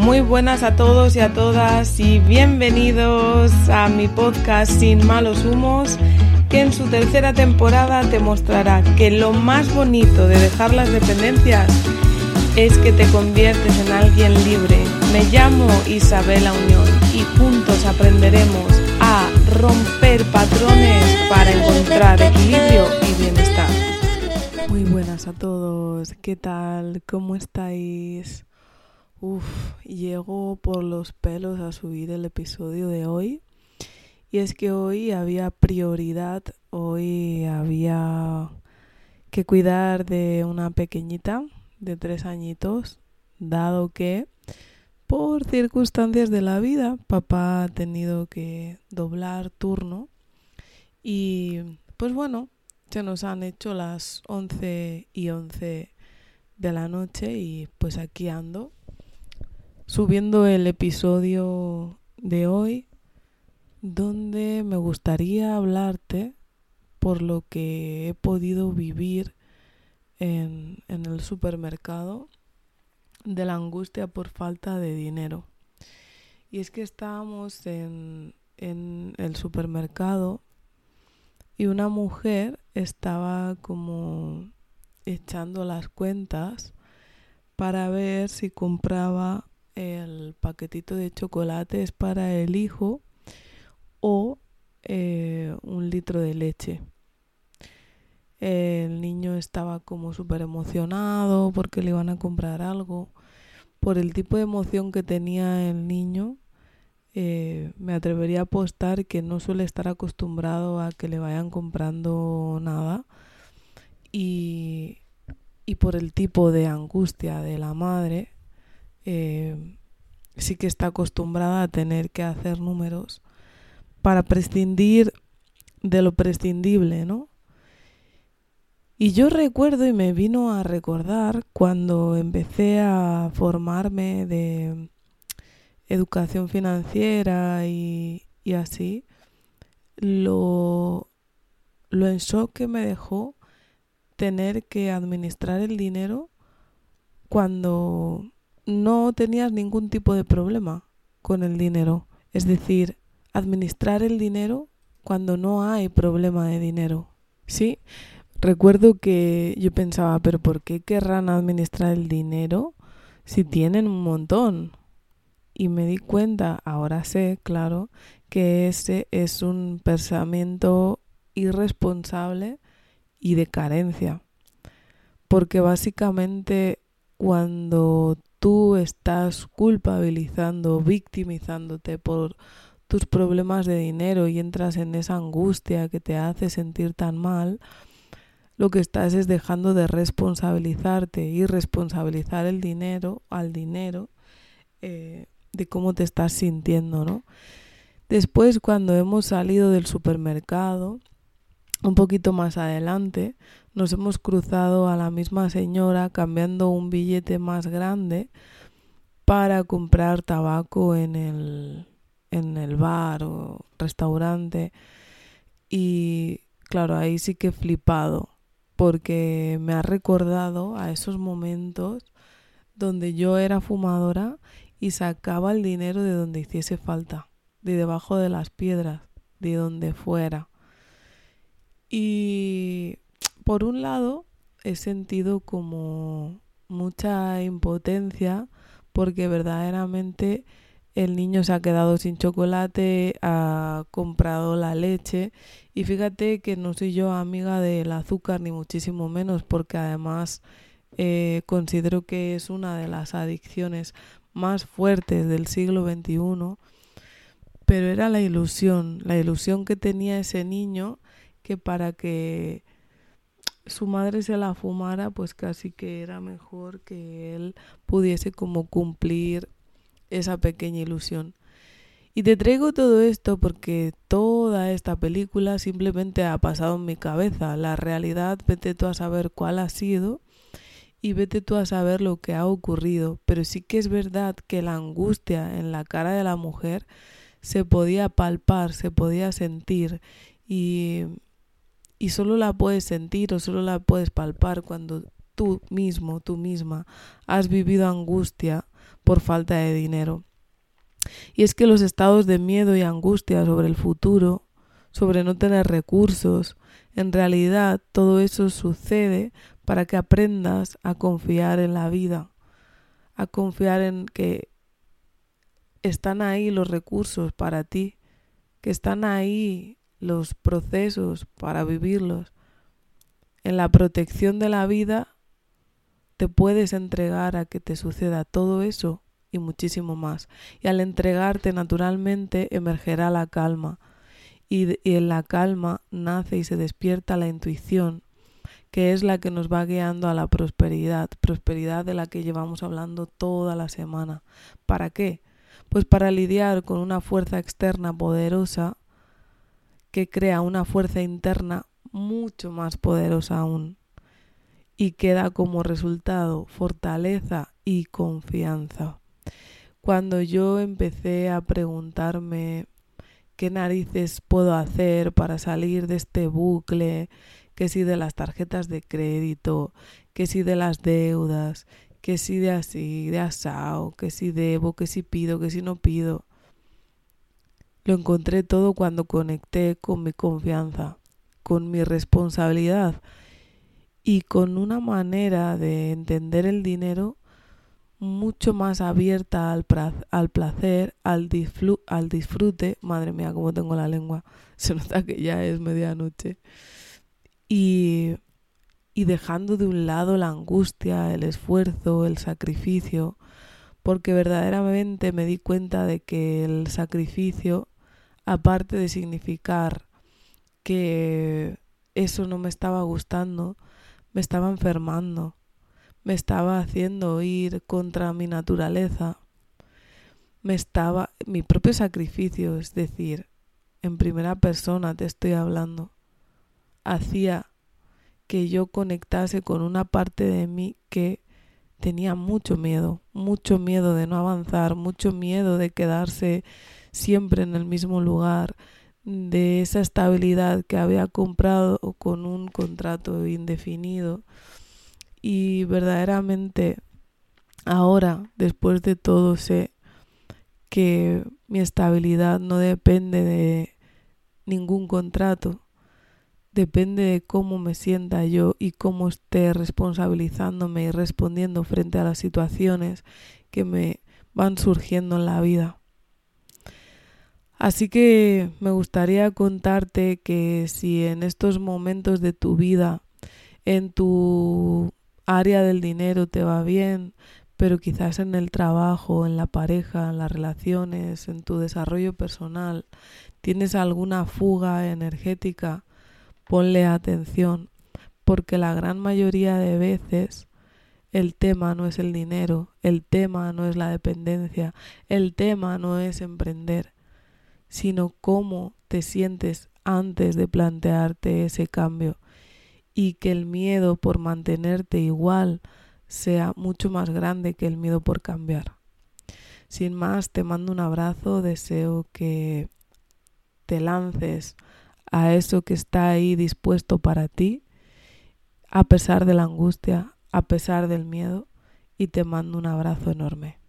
Muy buenas a todos y a todas y bienvenidos a mi podcast Sin malos humos, que en su tercera temporada te mostrará que lo más bonito de dejar las dependencias es que te conviertes en alguien libre. Me llamo Isabela Unión y juntos aprenderemos a romper patrones para encontrar equilibrio y bienestar. Muy buenas a todos, ¿qué tal? ¿Cómo estáis? Uf, llego por los pelos a subir el episodio de hoy. Y es que hoy había prioridad, hoy había que cuidar de una pequeñita de tres añitos, dado que por circunstancias de la vida papá ha tenido que doblar turno y pues bueno, se nos han hecho las 11 y 11 de la noche y pues aquí ando subiendo el episodio de hoy donde me gustaría hablarte por lo que he podido vivir en, en, el supermercado de la angustia por falta de dinero. Y es que estábamos en, en el supermercado y una mujer estaba como echando las cuentas para ver si compraba el paquetito de chocolate es para el hijo o eh, un litro de leche. El niño estaba como súper emocionado porque le iban a comprar algo. Por el tipo de emoción que tenía el niño, eh, me atrevería a apostar que no suele estar acostumbrado a que le vayan comprando nada. Y, y por el tipo de angustia de la madre, eh, sí que está acostumbrada a tener que hacer números para prescindir de lo prescindible, ¿no? Y yo recuerdo y me vino a recordar cuando empecé a formarme de educación financiera y, así, lo, lo en shock que me dejó tener que administrar el dinero cuando no tenías ningún tipo de problema con el dinero. Es decir, administrar el dinero cuando no hay problema de dinero. Sí, recuerdo que yo pensaba, pero ¿por qué querrán administrar el dinero si tienen un montón? Y me di cuenta, ahora sé, claro, que ese es un pensamiento irresponsable y de carencia. Porque básicamente cuando tú estás culpabilizando, victimizándote por tus problemas de dinero y entras en esa angustia que te hace sentir tan mal, lo que estás es dejando de responsabilizarte y responsabilizar el dinero al dinero eh, de cómo te estás sintiendo, ¿no? Después, cuando hemos salido del supermercado, un poquito más adelante, nos hemos cruzado a la misma señora cambiando un billete más grande para comprar tabaco en el, en el bar o restaurante. Y claro, ahí sí que he flipado porque me ha recordado a esos momentos donde yo era fumadora y sacaba el dinero de donde hiciese falta, de debajo de las piedras, de donde fuera. Y por un lado he sentido como mucha impotencia porque verdaderamente el niño se ha quedado sin chocolate, ha comprado la leche. Y fíjate que no soy yo amiga del azúcar ni muchísimo menos porque además eh, considero que es una de las adicciones más fuertes del siglo XXI, pero era la ilusión, la ilusión que tenía ese niño que para que su madre se la fumara, pues casi que era mejor que él pudiese como cumplir esa pequeña ilusión. Y te traigo todo esto porque toda esta película simplemente ha pasado en mi cabeza. La realidad, vete tú a saber cuál ha sido y vete tú a saber lo que ha ocurrido. Pero sí que es verdad que la angustia en la cara de la mujer se podía palpar, se podía sentir y y solo la puedes sentir o solo la puedes palpar cuando tú mismo, tú misma has vivido angustia por falta de dinero. Y es que los estados de miedo y angustia sobre el futuro, sobre no tener recursos, en realidad todo eso sucede para que aprendas a confiar en la vida, a confiar en que están ahí los recursos para ti, que están ahí los procesos para vivirlos. En la protección de la vida te puedes entregar a que te suceda todo eso y muchísimo más. Y al entregarte naturalmente emergerá la calma. Y, en la calma nace y se despierta la intuición, que es la que nos va guiando a la prosperidad, prosperidad de la que llevamos hablando toda la semana. ¿Para qué? Pues para lidiar con una fuerza externa poderosa que crea una fuerza interna mucho más poderosa aún y queda como resultado fortaleza y confianza. Cuando yo empecé a preguntarme qué narices puedo hacer para salir de este bucle, que si de las tarjetas de crédito, que si de las deudas, que si de así, de asao, que si debo, que si pido, que si no pido. Lo encontré todo cuando conecté con mi confianza, con mi responsabilidad y con una manera de entender el dinero mucho más abierta al, al placer, al, al disfrute. Madre mía, cómo tengo la lengua. Se nota que ya es medianoche. Y y dejando de un lado la angustia, el esfuerzo, el sacrificio, porque verdaderamente me di cuenta de que el sacrificio, aparte de significar que eso no me estaba gustando, me estaba enfermando, me estaba haciendo ir contra mi naturaleza, me estaba mi propio sacrificio, es decir, en primera persona te estoy hablando, hacía que yo conectase con una parte de mí que tenía mucho miedo, mucho miedo de no avanzar, mucho miedo de quedarse siempre en el mismo lugar, de esa estabilidad que había comprado con un contrato indefinido. Y verdaderamente ahora, después de todo, sé que mi estabilidad no depende de ningún contrato, depende de cómo me sienta yo y cómo esté responsabilizándome y respondiendo frente a las situaciones que me van surgiendo en la vida. Así que me gustaría contarte que si en estos momentos de tu vida, en tu área del dinero te va bien, pero quizás en el trabajo, en la pareja, en las relaciones, en tu desarrollo personal, tienes alguna fuga energética, ponle atención, porque la gran mayoría de veces el tema no es el dinero, el tema no es la dependencia, el tema no es emprender, sino cómo te sientes antes de plantearte ese cambio y que el miedo por mantenerte igual sea mucho más grande que el miedo por cambiar. Sin más, te mando un abrazo, deseo que te lances a eso que está ahí dispuesto para ti, a pesar de la angustia, a pesar del miedo, y te mando un abrazo enorme.